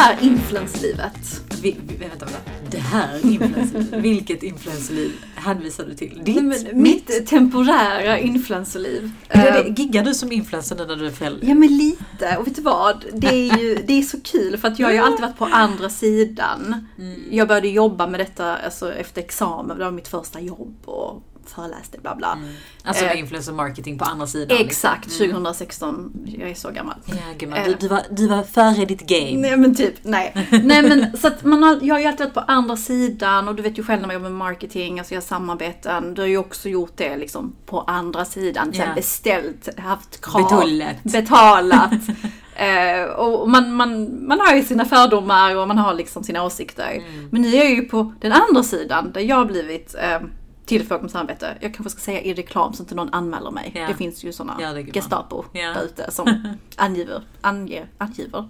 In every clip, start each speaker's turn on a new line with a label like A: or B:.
A: här influenslivet.
B: Vi, vi, vänta, vänta. Det här influencerliv. Vilket influencerliv hänvisar du till? Ditt?
A: Nej, men mitt temporära influencerliv.
B: Är det,
A: Eh,
B: giggar du som influencer nu när du är förälder?
A: Ja men lite, och vet du vad? Det är ju det är så kul för att jag har ju alltid varit på andra sidan.
B: Mm.
A: Jag började jobba med detta alltså, efter examen, det var mitt första jobb och föreläste bla bla.
B: Alltså med
A: Eh,
B: influencer marketing på andra sidan.
A: Exakt,
B: liksom. Mm.
A: 2016, jag är så gammal.
B: Ja gumman,
A: Eh.
B: du, du, var, du var före ditt game.
A: Nej men typ, nej. nej men så att man har, jag har ju alltid varit på andra sidan och du vet ju själv när man jobbar med marketing, alltså jag har samarbeten. Du har ju också gjort det liksom på andra sidan. Här beställt, haft krav.
B: Betullet.
A: Betalat. eh, och man, man, man har ju sina fördomar och man har liksom sina åsikter.
B: Mm.
A: Men nu är jag ju på den andra sidan där jag har blivit eh, tillfrågad om samarbete. Jag kanske ska säga i reklam så inte någon anmäler mig.
B: Ja.
A: Det finns ju sådana
B: Ja.
A: Gestapo
B: Ja.
A: där ute som angiver, anger, angiver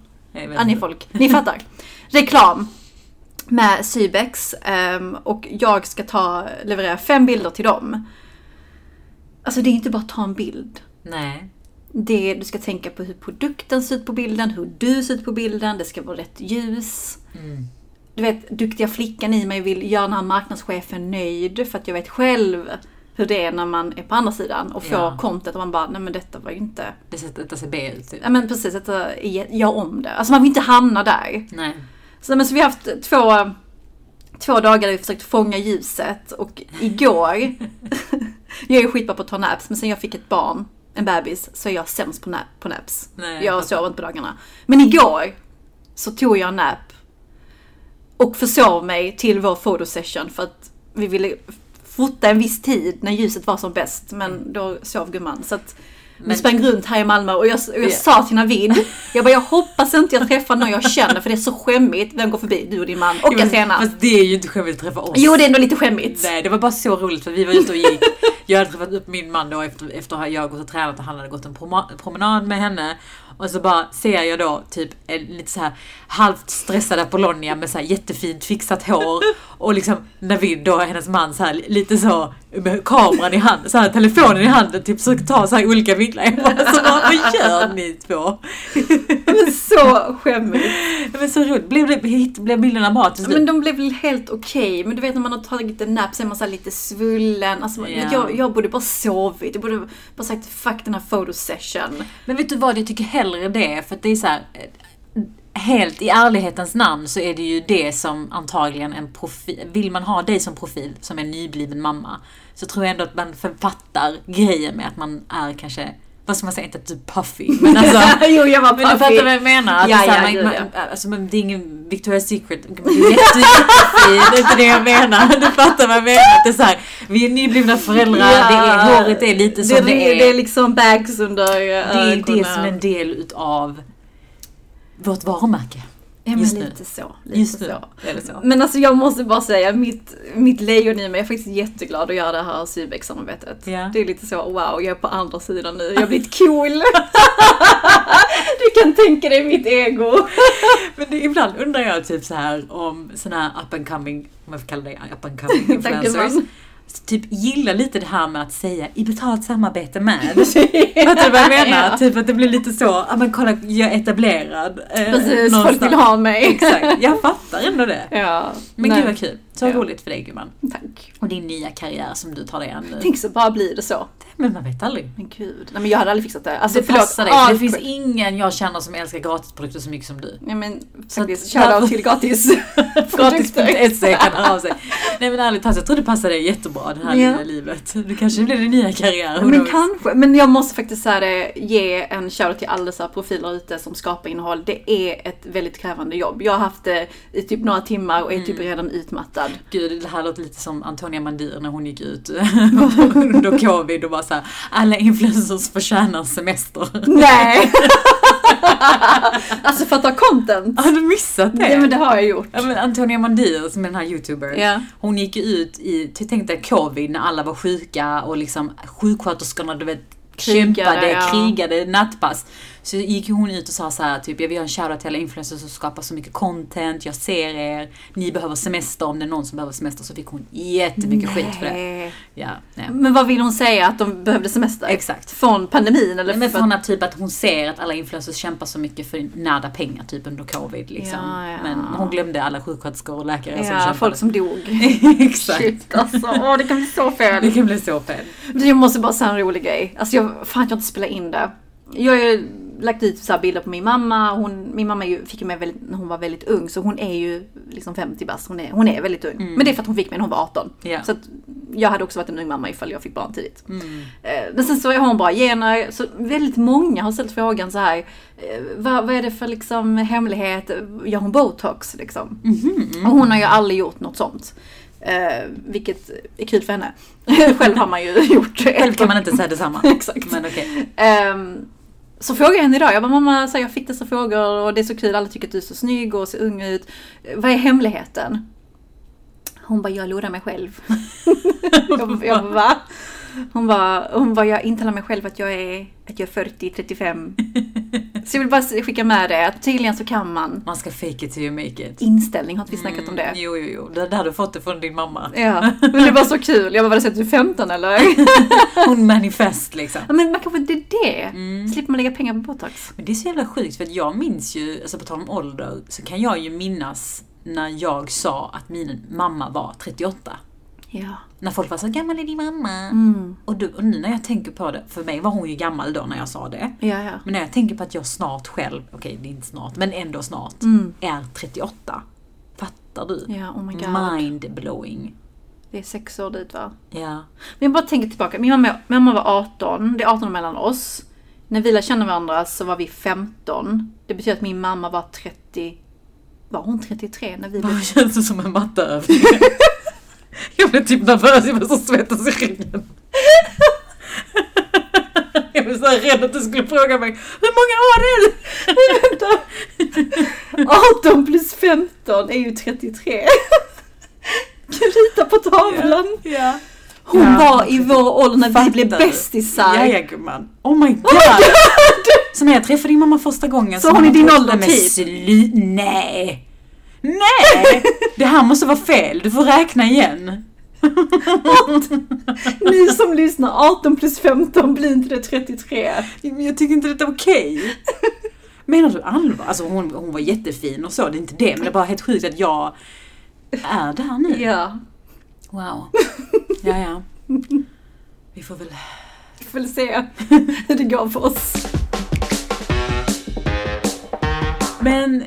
B: inte.
A: folk, ni fattar. Reklam med Sybex ehm, och jag ska ta, leverera fem bilder till dem. Alltså det är inte bara att ta en bild.
B: Nej.
A: Det, du ska tänka på hur produkten ser ut på bilden, hur du ser ut på bilden, det ska vara rätt ljus.
B: Mm.
A: Du vet, duktiga flickan i mig vill göra den här marknadschefen nöjd för att jag vet själv hur det är när man är på andra sidan och får
B: Ja.
A: content och man bara, nej men detta var ju inte...
B: Det detta ser B ut typ.
A: Ja men precis, detta är, gör om det. Alltså man vill inte hamna där.
B: Nej.
A: Så, men, så vi har haft två, två dagar där vi försökt fånga ljuset och igår, jag är ju skitbra på att ta naps, men sen jag fick ett barn, en bebis, så är jag sämst på, nap, på naps.
B: Nej,
A: jag
B: jag
A: sover inte på dagarna. Men igår så tog jag en nap och försov mig till vår fotosession för att vi ville fota en viss tid när ljuset var som bäst, men då sov gumman. Så att vi sprang runt här i Malmö och jag, och jag
B: Ja.
A: sa till Navid, jag bara jag hoppas inte jag träffar någon jag känner för det är så skämmigt. Vem går förbi? Du och din man och Athena.
B: Fast det är ju inte skämmigt att träffa oss.
A: Jo det är ändå lite skämmigt.
B: Nej, det var bara så roligt för vi var ute och gick. Jag hade träffat upp min man då efter, efter att jag gått och tränat och han hade gått en promenad med henne. Och så bara ser jag då typ en lite så här halvt stressad Apollonia med så här jättefint fixat hår. Och liksom Navid då, hennes man, så här, lite så med kameran i handen, så här, telefonen i handen, typ så ta så här olika vinklar. Jag bara, så bara, vad gör ni två?
A: Men så skämmigt.
B: Men så roligt, blev, hit- blev bilderna bra till slut?
A: Men de blev väl helt okej. Men du vet när man har tagit en nap så är man så lite svullen. Alltså,
B: Ja.
A: jag, jag borde bara sovit. Jag borde bara sagt fuck den här photosession.
B: Men vet du vad, jag tycker hellre det. För det är så här, eh, Helt i ärlighetens namn så är det ju det som antagligen en profil, vill man ha dig som profil som en nybliven mamma så tror jag ändå att man författar grejen med att man är kanske, vad ska man säga, inte är puffy men alltså
A: jo jag var
B: men du fattar vad jag menar? Att
A: Ja, ja,
B: man, man, alltså, men det är ingen Victoria's Secret, du är jätte, jättefin, det är inte det jag menar. Du fattar vad jag menar? Att det är så här, vi är nyblivna föräldrar,
A: Ja.
B: det är, håret är lite som
A: det,
B: det är.
A: det är liksom bags under
B: Det är
A: ögonen.
B: det som är en del utav vårt varumärke.
A: Ja men
B: nu.
A: lite så. Lite
B: Just nu.
A: så.
B: Eller så.
A: Men alltså jag måste bara säga, mitt, mitt lejon i mig är faktiskt jätteglad att göra det här Sybex-samarbetet.
B: Ja.
A: Det är lite så, wow, jag är på andra sidan nu, jag har blivit cool. du kan tänka dig mitt ego.
B: Men det, ibland undrar jag typ så här om såna här up and coming, om jag får kalla det up and coming influencers. Typ gillar lite det här med att säga i betalt samarbete med. Fattar du vad jag menar?
A: Ja.
B: Typ att det blir lite så, ja men kolla jag är etablerad. eh,
A: Precis, folk
B: någonstans.
A: vill ha mig.
B: Exakt, jag fattar ändå det.
A: Ja.
B: Men
A: Nej.
B: gud vad kul. Så
A: Ja.
B: roligt för dig gumman.
A: Tack.
B: Och din nya karriär som du tar dig an nu.
A: Tänk så bara blir det så.
B: Men man vet aldrig.
A: Men gud. Nej men jag hade aldrig fixat det. Alltså
B: det
A: förlåt.
B: passar dig. för Det finns ingen jag känner som älskar gratisprodukter så mycket som du.
A: Nej men
B: Så
A: faktiskt, shoutout till gratis.
B: Gratis.se kan höra av sig. Nej men ärligt talat, jag tror det passar dig jättebra det här
A: Ja.
B: nya livet. Du kanske blir din nya karriär.
A: Men kanske. Men jag måste faktiskt säga det, ge en shoutout till alla dessa profiler ute som skapar innehåll. Det är ett väldigt krävande jobb. Jag har haft det i typ några timmar och är typ redan utmattad.
B: Gud, det här låter lite som Antonia Mandir när hon gick ut under covid och bara såhär, alla influencers förtjänar semester.
A: Nej! alltså för att ha content.
B: Har du missat det?
A: Ja men det har jag gjort.
B: Ja, men Antonia Mandir som är den här youtubern,
A: Ja.
B: hon gick ut i, tänk dig covid när alla var sjuka och liksom sjuksköterskorna du vet kämpade,
A: ja.
B: krigade nattpass. Så gick hon ut och sa så här, typ, jag vill göra en shoutout till alla influencers som skapar så mycket content, jag ser er, ni behöver semester om det är någon som behöver semester. Så fick hon jättemycket skit för det.
A: Nej.
B: Ja, nej.
A: Men vad vill hon säga? Att de behövde semester?
B: Exakt.
A: Från pandemin eller?
B: Men
A: för-
B: från att typ att hon ser att alla influencers kämpar så mycket för närda pengar typ under covid liksom.
A: Ja, ja.
B: Men hon glömde alla sjuksköterskor och läkare som
A: Ja,
B: kämpade.
A: folk som dog.
B: Exakt.
A: Shit alltså, åh, det kan bli så
B: Det
A: fel.
B: kan bli så fel.
A: Men Jag måste bara säga en rolig grej. Alltså jag, fan jag inte spela in det. Jag har ju lagt ut så bilder på min mamma. Hon, min mamma ju, fick ju mig väldigt, när hon var väldigt ung. Så hon är ju liksom 50 bast. Hon är, hon är väldigt ung. Men det är för att hon fick mig när hon var 18.
B: Mm. Ja.
A: Så jag hade också varit en ung mamma ifall jag fick barn tidigt.
B: Mm.
A: Eh, Men sen så har hon bra gener. Så väldigt många har ställt frågan så här. eh, Vad, vad är det för liksom hemlighet? Gör hon botox liksom?
B: Mhm.
A: Och hon har ju aldrig gjort något sånt. Eh, vilket är kul för henne. Själv har man ju gjort
B: Själv kan man inte säga detsamma.
A: Exakt.
B: Men okej.
A: Ehm, så frågade jag henne idag, jag bara mamma, så jag fick dessa frågor och det är så kul, alla tycker att du är så snygg och ser ung ut. Vad är hemligheten? Hon bara, jag lurar mig själv. jag bara, va? Hon bara, hon bara, jag intalar mig själv att jag är, att jag är 40, 35. Så jag vill bara skicka med det, att tydligen så kan man.
B: Man ska fake it till you make it.
A: Inställning, har inte vi snackat om det?
B: Jo, jo, jo. Det där har du fått det från din mamma.
A: Ja, men det var så kul. Jag bara, var det så att du är 15 eller?
B: Hon manifest liksom.
A: Ja, men man kanske det är det.
B: Mm.
A: Slipper man lägga pengar på botox.
B: Men det är så jävla sjukt för att jag minns ju, alltså på tal om ålder, så kan jag ju minnas när jag sa att min mamma var 38.
A: Ja.
B: När folk var så gammal är din mamma?
A: Mm.
B: Och, du, och nu när jag tänker på det, för mig var hon ju gammal då när jag sa det.
A: Ja, ja.
B: Men när jag tänker på att jag snart själv, okej det är inte snart, men ändå snart,
A: Mm.
B: är 38. Fattar du?
A: Ja, oh my god.
B: Mind blowing.
A: Det är sex år dit va?
B: Ja.
A: Men jag bara tänker tillbaka. Min mamma, min mamma var 18, det är 18 år mellan oss. När vi lärde känna varandra så var vi 15. Det betyder att min mamma var 30... Var hon 33 när vi blev...
B: Vad känns det som en matteövning? jag blev typ nervös, jag blev så svettas i ryggen. jag blev så här rädd att du skulle fråga mig, hur många år är?
A: Vänta. 18 plus 15 är ju 33. Rita på tavlan.
B: Ja.
A: Hon
B: Ja.
A: var i vår ålder när vi
B: Fattar
A: blev
B: du?
A: bästisar.
B: Ja, ja gumman. Oh my god! Så när jag träffade din mamma första gången
A: Så hon är din ålder
B: "Nej, men
A: typ?"
B: Sly- nej! Nej! Det här måste vara fel, du får räkna igen.
A: Ni som lyssnar, 18 plus 15 blir inte det 33?
B: Men jag tycker inte det är okej. Menar du allvar? Alltså hon, hon var jättefin och så, det är inte det. Men det är bara helt sjukt att jag är där nu.
A: Ja.
B: Wow. Ja, ja. Vi får väl...
A: Vi får väl se hur det går för oss.
B: Men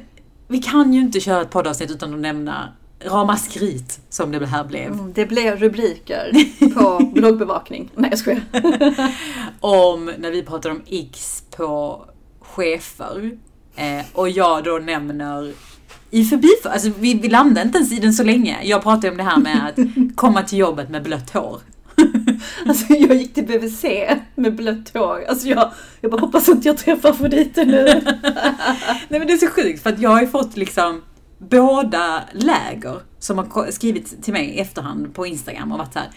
B: vi kan ju inte köra ett poddavsnitt utan att nämna ramaskrit som det här blev.
A: Mm, Det blev rubriker på bloggbevakning. Nej jag skojar.
B: Om när vi pratar om X på chefer. Eh, och jag då nämner i förbifart, alltså vi, vi landade inte ens i den så länge. Jag pratade om det här med att komma till jobbet med blött hår.
A: Alltså jag gick till BVC med blött hår. Alltså jag, jag bara hoppas inte jag träffar Afrodite nu.
B: Nej men det är så sjukt för att jag har ju fått liksom båda läger som har skrivit till mig i efterhand på Instagram och varit så här.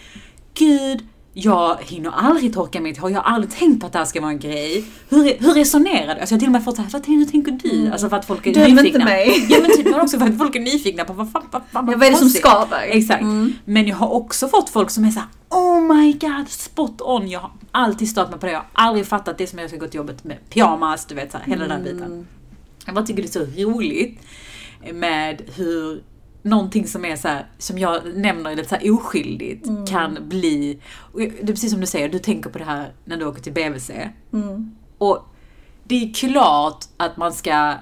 B: Gud, jag hinner aldrig torka mitt hår, jag har aldrig tänkt på att det här ska vara en grej. Hur, hur resonerar du? Alltså jag har till och med fått så här, vad hur tänker du? Alltså för att folk är
A: Döm inte
B: nyfikna.
A: mig.
B: Ja men typ också för att folk är nyfikna på vad fan, vad fan,
A: Ja, vad är det som skaver?
B: Exakt.
A: Mm.
B: Men jag har också fått folk som är så här, Oh my god, spot on! Jag har alltid stört mig på det. Jag har aldrig fattat det som jag ska gå till jobbet med pyjamas, du vet så här, hela den biten. Jag bara tycker det är så roligt med hur någonting som är så här, som jag nämner lite så här oskyldigt kan bli, det är precis som du säger, du tänker på det här när du åker till BVC.
A: Mm.
B: Och det är klart att man ska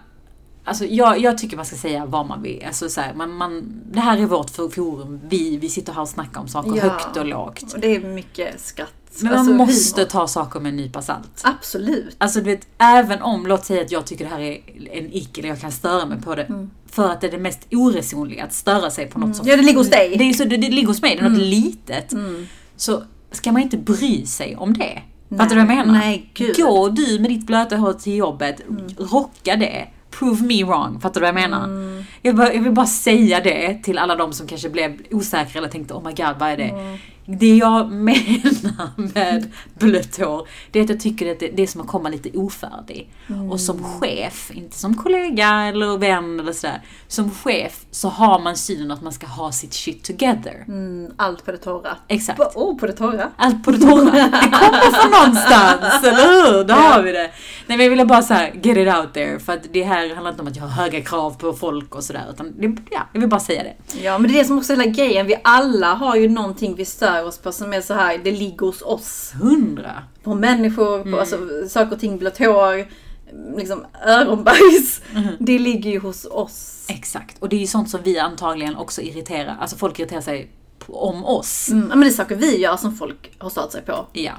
B: Alltså jag, jag tycker man ska säga vad man vill. Alltså så här, man, man, det här är vårt forum. Vi, vi sitter här och snackar om saker
A: Ja.
B: högt och lågt.
A: Och det är mycket skratt.
B: Men
A: Alltså,
B: man måste
A: humor.
B: ta saker med en nypa salt.
A: Absolut.
B: Alltså du vet, även om, låt säga att jag tycker det här är en ick, eller jag kan störa mig på det.
A: Mm.
B: För att det är det mest oresonliga, att störa sig på något som...
A: Ja, det ligger hos dig.
B: Det, är så, det, det ligger hos mig, det är något litet.
A: Mm.
B: Så ska man inte bry sig om det. Fattar du vad jag menar?
A: Nej, gud. Mm.
B: Gå du med ditt blöta hår till jobbet, rocka det. Prove me wrong, fattar du vad jag menar?
A: Mm.
B: Jag, bara, jag vill bara säga det till alla de som kanske blev osäkra eller tänkte oh my god, vad är det?
A: Mm.
B: Det jag menar med blött hår, det är att jag tycker att det, det är som att komma lite ofärdig. Och som chef, inte som kollega eller vän eller sådär, som chef så har man synen att man ska ha sitt shit together.
A: Mm, allt på det torra.
B: Exakt.
A: På, oh, på det torra.
B: Allt på det torra. Det kommer från någonstans, eller hur? Där har vi det. Nej men jag ville bara så här, get it out there. För att det här handlar inte om att jag har höga krav på folk och sådär. Utan det, ja, jag vill bara säga det.
A: Ja, men det är det som också är hela grejen. Vi alla har ju någonting vi stör oss på som är så här, det ligger hos oss.
B: Hundra.
A: På människor,
B: Mm.
A: på alltså, saker och ting, blött hår, liksom öronbajs.
B: Mm.
A: Det ligger ju hos oss.
B: Exakt. Och det är ju sånt som vi antagligen också irriterar, alltså folk irriterar sig om oss.
A: Mm, ja, men det är saker vi gör som folk har stört sig på.
B: Ja.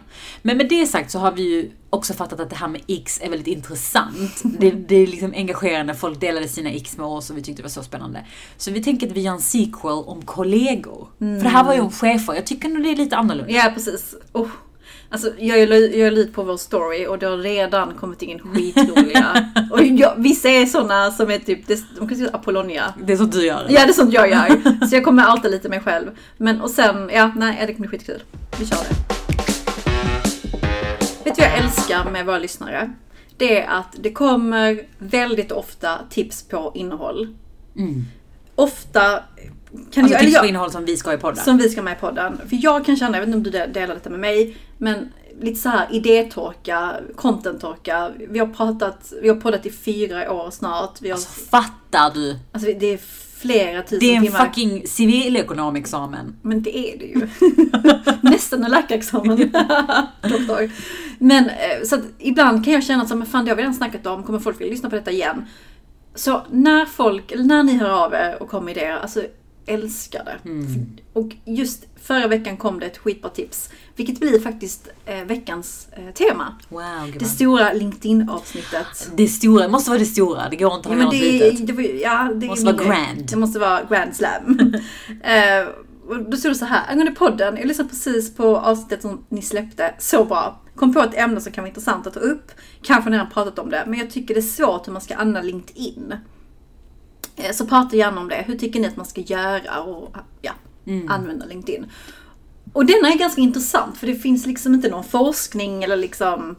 B: Men med det sagt så har vi ju också fattat att det här med X är väldigt intressant. Det, det är liksom engagerande, folk delade sina X med oss och vi tyckte det var så spännande. Så vi tänker att vi gör en sequel om kollegor. För det här var ju om chefer, jag tycker nog det är lite annorlunda.
A: Ja, precis. Oh. Alltså, jag gör lite på vår story och det har redan kommit in skitroliga. och jag, vissa är såna som är typ, det- de kan säga Apollonia.
B: Det är så du gör.
A: Ja, det är sånt jag gör. Så jag kommer outa lite mig själv. Men och sen, ja, nej, det kommer bli skitkul. Vi kör det. Vet du vad jag älskar med våra lyssnare? Det är att det kommer väldigt ofta tips på innehåll.
B: Mm.
A: Ofta kan
B: Alltså tips på innehåll som vi ska i podden.
A: som vi ska med i podden. För jag kan känna, jag vet inte om du de- delar detta med mig, men lite så här idétorka, content-torka. Vi har pratat, vi har poddat i fyra år snart. Vi har,
B: Alltså fattar du?
A: alltså det är flera tusen
B: Det är en
A: timmar.
B: fucking civilekonomexamen.
A: Men det är det ju. Nästan en läkarexamen. Doktor. Men eh, så att ibland kan jag känna att så, men fan det har vi redan snackat om, kommer folk vilja lyssna på detta igen? Så när folk, när ni hör av er och kommer med idéer, alltså älskar det. Och just förra veckan kom det ett skitbra tips. Vilket blir faktiskt eh, veckans eh, tema.
B: Wow,
A: Det stora LinkedIn-avsnittet.
B: Det stora, det måste vara det stora, det går inte
A: Ja,
B: att ha något
A: det,
B: litet.
A: det, ja, det är
B: Måste vara grand.
A: Det måste vara grand slam. eh, och då stod det så här, angående podden, jag lyssnade precis på avsnittet som ni släppte, så bra. Kom på ett ämne som kan vara intressant att ta upp. Kanske ni redan pratat om det, men jag tycker det är svårt hur man ska använda LinkedIn. Eh, Så prata gärna om det. Hur tycker ni att man ska göra och ja,
B: Mm.
A: använda LinkedIn? Och denna är ganska intressant för det finns liksom inte någon forskning eller liksom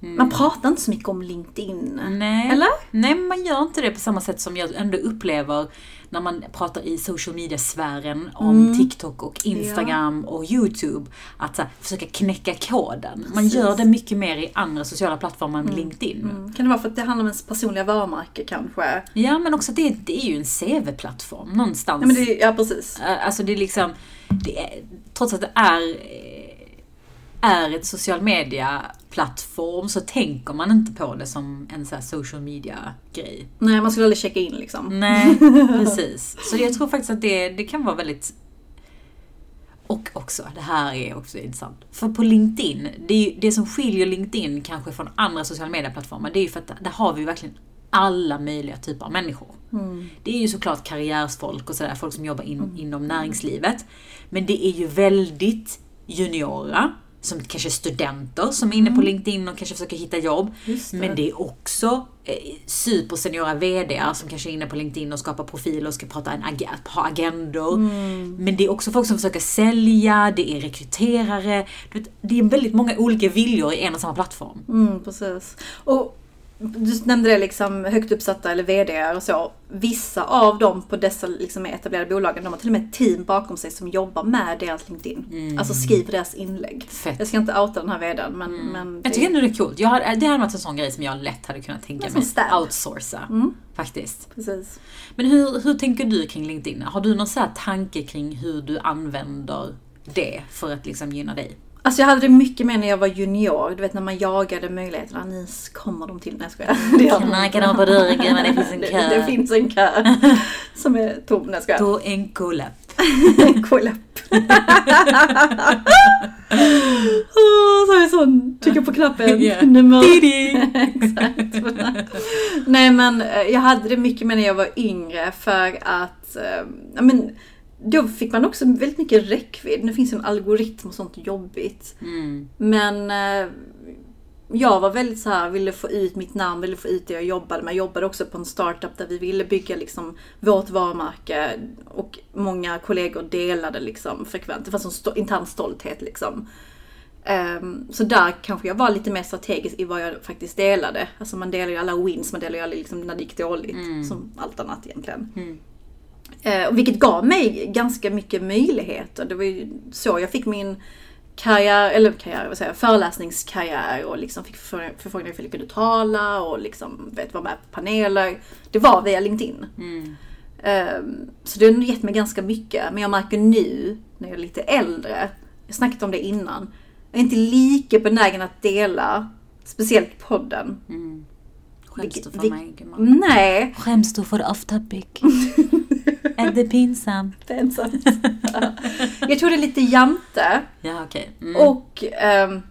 A: Man pratar inte så mycket om LinkedIn.
B: Mm. Nej.
A: Eller?
B: Nej, man gör inte det på samma sätt som jag ändå upplever när man pratar i social media-sfären om
A: Mm.
B: TikTok och Instagram och YouTube. Att här, försöka knäcka koden. Man
A: Precis.
B: gör det mycket mer i andra sociala plattformar än LinkedIn.
A: Mm. Kan det vara för att det handlar om ens personliga varumärke kanske?
B: Ja, men också det, det är ju en CV-plattform någonstans.
A: Ja, det, ja precis.
B: Alltså det är liksom, är, trots att det är, eh, är ett social media-plattform så tänker man inte på det som en så social media-grej.
A: Nej, man skulle aldrig checka in liksom.
B: Nej, precis. Så jag tror faktiskt att det, det kan vara väldigt och också, det här är också intressant. För på LinkedIn, det, ju, det som skiljer LinkedIn kanske från andra sociala medieplattformar, det är ju för att där har vi verkligen alla möjliga typer av människor. Det är ju såklart karriärsfolk och sådär, folk som jobbar in, inom näringslivet. Men det är ju väldigt juniora, som kanske studenter som är inne på LinkedIn och kanske försöker hitta jobb.
A: Det.
B: Men det är också eh, superseniora VDar som kanske är inne på LinkedIn och skapar profiler och ska prata en ag- ha agendor. Men det är också folk som försöker sälja, det är rekryterare. Vet, det är väldigt många olika viljor i en och samma plattform.
A: Mm, precis. Och du nämnde det liksom högt uppsatta eller VD och så. Vissa av dem på dessa liksom etablerade bolagen, de har till och med ett team bakom sig som jobbar med deras LinkedIn. Alltså skriver deras inlägg.
B: Fett.
A: Jag ska inte outa den här VDn men... men
B: Jag tycker ändå det är coolt. Jag hade, det hade varit en sån grej som jag lätt hade kunnat tänka mig outsourca. Faktiskt.
A: Precis.
B: Men hur, hur tänker du kring LinkedIn? Har du någon så här tanke kring hur du använder det för att liksom gynna dig?
A: Alltså jag hade det mycket mer när jag var junior. Du vet när man jagade möjligheterna. Nu kommer de till. Nej jag skojar. Det
B: Knacka dem på dörren, men det finns en
A: Det,
B: kö.
A: det finns en kö som är tom. Nej jag skojar.
B: På en kollapp.
A: Kollapp. Åh, så är sån. Trycker på knappen.
B: Ja.
A: Nummer... Exakt. Nej men eh, jag hade det mycket mer när jag var yngre för att, ja men då fick man också väldigt mycket räckvidd. Nu finns en algoritm och sånt jobbigt.
B: Mm.
A: Men, eh, jag var väldigt så här, ville få ut mitt namn, ville få ut det jag jobbade med. Jag jobbade också på en startup där vi ville bygga liksom vårt varumärke och många kollegor delade liksom frekvent. Det fanns en intern stolthet liksom. Ehm, så där kanske jag var lite mer strategisk i vad jag faktiskt delade. Alltså man delar ju alla wins, man delar ju aldrig liksom när det gick dåligt. Som allt annat egentligen. Eh, och vilket gav mig ganska mycket möjligheter. Det var ju så jag fick min karriär, eller karriär, vad säger jag, föreläsningskarriär och liksom fick förfrågningar ifall jag kunde tala och liksom, vet, vara med på paneler. Det var via LinkedIn. Ehm, så det har gett mig ganska mycket. Men jag märker nu, när jag är lite äldre, jag har snackat om det innan, jag är inte lika benägen att dela, speciellt podden.
B: Skäms du för mig?
A: Nej,
B: Skäms du för off topic? är det pinsamt?
A: sant. jag tror det är lite jante.
B: Ja okej. Mm.
A: Och ehm,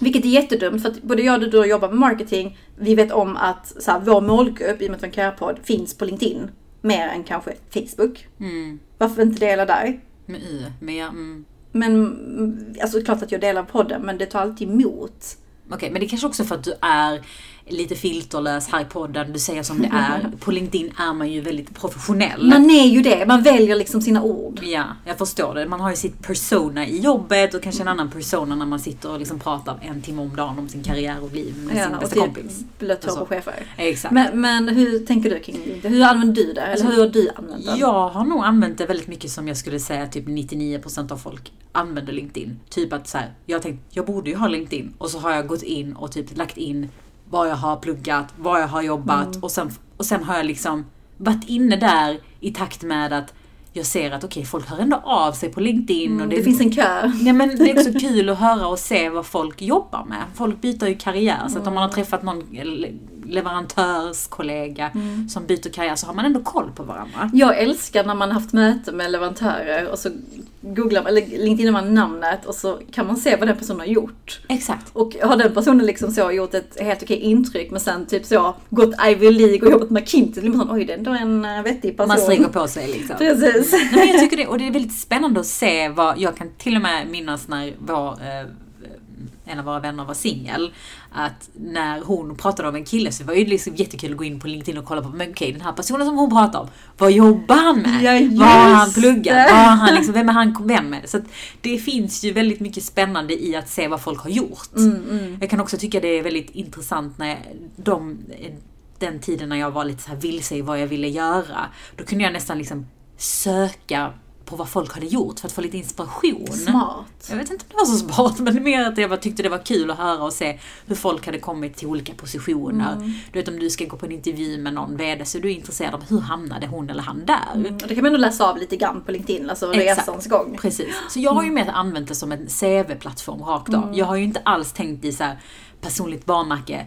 A: vilket är jättedumt för att både jag och du jobbar med marketing. Vi vet om att så här, vår målgrupp, i och med att vi är en karriärpodd, finns på LinkedIn. Mer än kanske Facebook.
B: Mm.
A: Varför inte dela där?
B: Med Y, med mm.
A: Men mm, alltså klart att jag delar podden men det tar alltid emot.
B: Okej, men det är kanske också för att du är lite filterlös här i podden. Du säger som det är. På LinkedIn är man ju väldigt professionell.
A: Man är ju det, man väljer liksom sina ord.
B: Ja, jag förstår det. Man har ju sitt persona i jobbet och kanske en annan persona när man sitter och liksom pratar en timme om dagen om sin karriär och liv med sin
A: Ja, och
B: bästa
A: typ
B: kompis.
A: blött hår
B: Och
A: på chefer.
B: Exakt.
A: Men, men hur tänker du kring LinkedIn? Hur använder du det? Eller hur har du använt den?
B: Jag har nog använt det väldigt mycket som jag skulle säga typ 99% av folk använder LinkedIn. Typ att så här, jag har tänkt, jag borde ju ha LinkedIn. Och så har jag gått in och typ lagt in vad jag har pluggat, vad jag har jobbat
A: Mm.
B: och, sen, och sen har jag liksom varit inne där i takt med att jag ser att okej, folk hör ändå av sig på LinkedIn. och
A: Det finns en kö.
B: Ja, men det är också kul att höra och se vad folk jobbar med. Folk byter ju karriär. Så att om man har träffat någon le- leverantörskollega som byter karriär så har man ändå koll på varandra.
A: Jag älskar när man haft möte med leverantörer och så googlar man, eller LinkedInar man namnet och så kan man se vad den personen har gjort.
B: Exakt.
A: Och har den personen liksom så gjort ett helt okej intryck men sen typ så gått Ivy League och jobbat med McKinsey, då blir man oj det är ändå en eh, vettig person.
B: Man stryker på sig liksom.
A: Precis.
B: Nej, men jag tycker det, och det är väldigt spännande att se vad, jag kan till och med minnas när vår, eh, en av våra vänner var singel, att när hon pratade om en kille så var det liksom jättekul att gå in på LinkedIn och kolla på, men okej den här personen som hon pratar om, vad jobbar han med?
A: Ja,
B: vad har han pluggat? Vad han liksom, vem är han vän med? Så det finns ju väldigt mycket spännande i att se vad folk har gjort.
A: Mm,
B: Jag kan också tycka det är väldigt intressant när de, den tiden när jag var lite så här vilse i vad jag ville göra. Då kunde jag nästan liksom söka på vad folk hade gjort för att få lite inspiration.
A: Smart.
B: Jag vet inte om det var så smart, men mer att jag bara tyckte det var kul att höra och se hur folk hade kommit till olika positioner.
A: Mm.
B: Du vet om du ska gå på en intervju med någon VD så är du intresserad av hur hamnade hon eller han där?
A: Och Det kan man ändå läsa av lite grann på LinkedIn, alltså
B: Exakt.
A: resans gång.
B: Precis. Så jag har ju mer använt det som en CV-plattform rakt av. Jag har ju inte alls tänkt i så här personligt barnmärke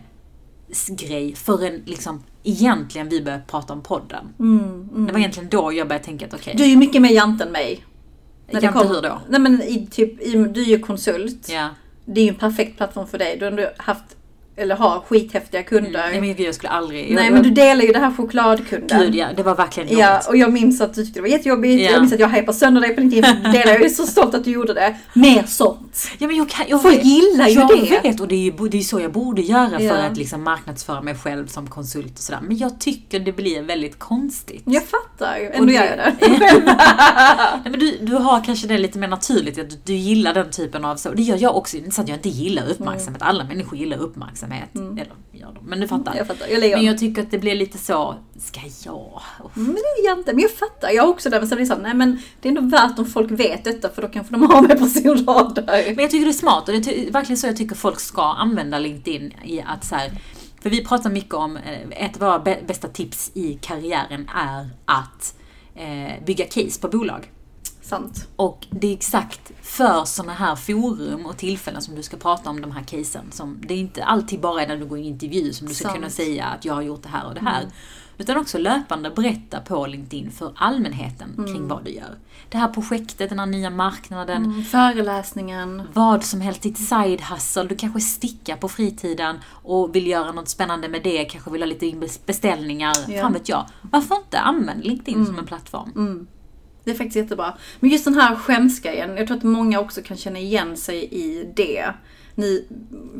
B: grej förrän liksom egentligen vi började prata om podden. Det var egentligen då jag började tänka att okej,
A: Du är ju mycket mer jante än mig. När
B: Jante
A: kommer-
B: hur då?
A: Nej men i, typ, i, du är ju konsult.
B: ja.
A: Det är ju en perfekt plattform för dig. Du har ändå haft, eller har skithäftiga kunder.
B: Nej men gud, jag skulle aldrig...
A: Nej
B: jag,
A: men du delar ju det här chokladkunden.
B: Gud ja, det var verkligen jobbigt.
A: Ja, och jag minns att du tyckte det var jättejobbigt.
B: Ja.
A: Jag minns att jag hypade sönder dig på LinkedIn. du delade. Jag är så stolt att du gjorde det. Mer sånt.
B: Ja, men jag kan, jag
A: Folk gillar ju
B: jag
A: det.
B: vet och det är ju det är så jag borde göra
A: Ja.
B: för att liksom marknadsföra mig själv som konsult och sådär. Men jag tycker det blir väldigt konstigt.
A: Jag fattar.
B: Och
A: Ändå gör jag det.
B: Nej, men du, du har kanske det lite mer naturligt, att du, du gillar den typen av så. Det gör jag också, det är inte så att jag inte gillar uppmärksamhet. Alla människor gillar uppmärksamhet. Eller gör de, men du fattar.
A: Jag fattar. Jag
B: Men jag tycker att det blir lite så, ska jag?
A: Men det är jante. Men jag fattar. Jag har också det. Men sen blir det så nej men det är ändå värt om folk vet detta för då kanske de har mig på sin radar.
B: Men jag tycker det är smart och det är verkligen så jag tycker folk ska använda LinkedIn i att så här, för vi pratar mycket om, eh, ett av våra bä- bästa tips i karriären är att eh, bygga case på bolag.
A: Sant.
B: Och det är exakt för sådana här forum och tillfällen som du ska prata om de här casen. Som, det är inte alltid bara när du går i en intervju som du ska
A: Sant.
B: kunna säga att jag har gjort det här och det här. Utan också löpande berätta på LinkedIn för allmänheten kring vad du gör. Det här projektet, den här nya marknaden,
A: Mm, föreläsningen.
B: vad som helst, ditt side hustle. Du kanske stickar på fritiden och vill göra något spännande med det, kanske vill ha lite beställningar,
A: Ja.
B: fan vet jag. Varför inte använda LinkedIn som en plattform?
A: Det är faktiskt jättebra. Men just den här skämsgrejen, jag tror att många också kan känna igen sig i det. nu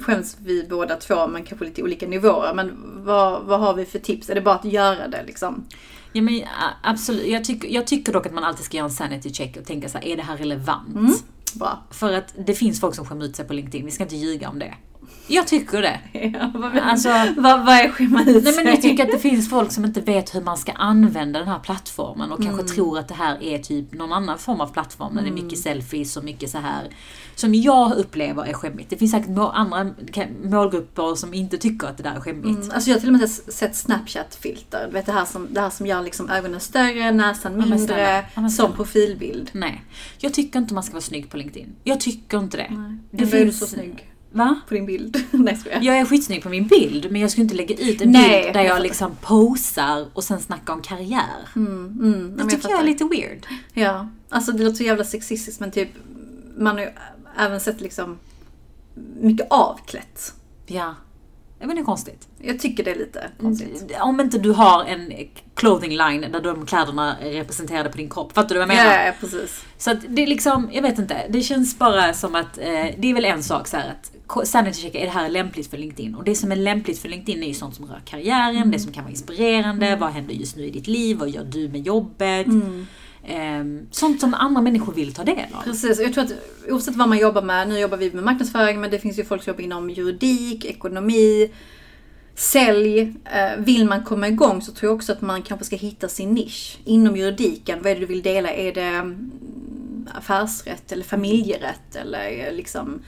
A: skäms vi båda två men kanske lite olika nivåer. Men vad, vad har vi för tips? Är det bara att göra det liksom?
B: Ja, men, absolut. Jag, tycker, jag tycker dock att man alltid ska göra en sanity check och tänka så här, är det här relevant?
A: Mm. Bra.
B: För att det finns folk som skämmer ut sig på LinkedIn, vi ska inte ljuga om det. Jag tycker det.
A: Ja, vad,
B: Alltså,
A: vad, vad är skämma ut
B: Nej men jag tycker att det finns folk som inte vet hur man ska använda den här plattformen och
A: Mm.
B: kanske tror att det här är typ någon annan form av plattform där det är
A: Mm.
B: mycket selfies och mycket så här som jag upplever är skämmigt. Det finns säkert andra målgrupper som inte tycker att det där är skämmigt.
A: Mm, alltså jag har till och med sett Snapchat-filter. Du vet det här som, det här som gör liksom ögonen större, näsan mindre.
B: Ja, men
A: som profilbild.
B: Nej. Jag tycker inte man ska vara snygg på LinkedIn. Jag tycker inte det.
A: Nej.
B: Det
A: du
B: finns-
A: så snygg
B: Va?
A: på din bild. Nej jag.
B: Jag är skitsnygg på min bild, men jag skulle inte lägga ut en
A: Nej,
B: bild där
A: jag
B: jag liksom posar och sen snackar om karriär.
A: Mm, mm,
B: Det tycker jag är
A: fattar.
B: lite weird.
A: Ja, alltså det låter så jävla sexistiskt men typ man har ju även sett liksom mycket avklätt.
B: Ja. Jag är konstigt.
A: Jag tycker det är lite konstigt.
B: Om inte du har en clothing line där de kläderna är representerade på din kropp. Fattar du vad jag
A: Ja,
B: menar?
A: ja, precis.
B: Så att det är liksom, jag vet inte. Det känns bara som att, eh, det är väl en sak så här att sanity checka, är det här lämpligt för LinkedIn? Och det som är lämpligt för LinkedIn är ju sånt som rör karriären, det som kan vara inspirerande, vad händer just nu i ditt liv, vad gör du med jobbet? Ehm, Ehm, sånt som andra människor vill ta del av.
A: Precis, jag tror att oavsett vad man jobbar med, nu jobbar vi med marknadsföring men det finns ju folk som jobbar inom juridik, ekonomi, sälj. Eh, Vill man komma igång så tror jag också att man kanske ska hitta sin nisch. Inom juridiken, vad är det du vill dela? Är det mm, affärsrätt eller familjerätt eller eh, liksom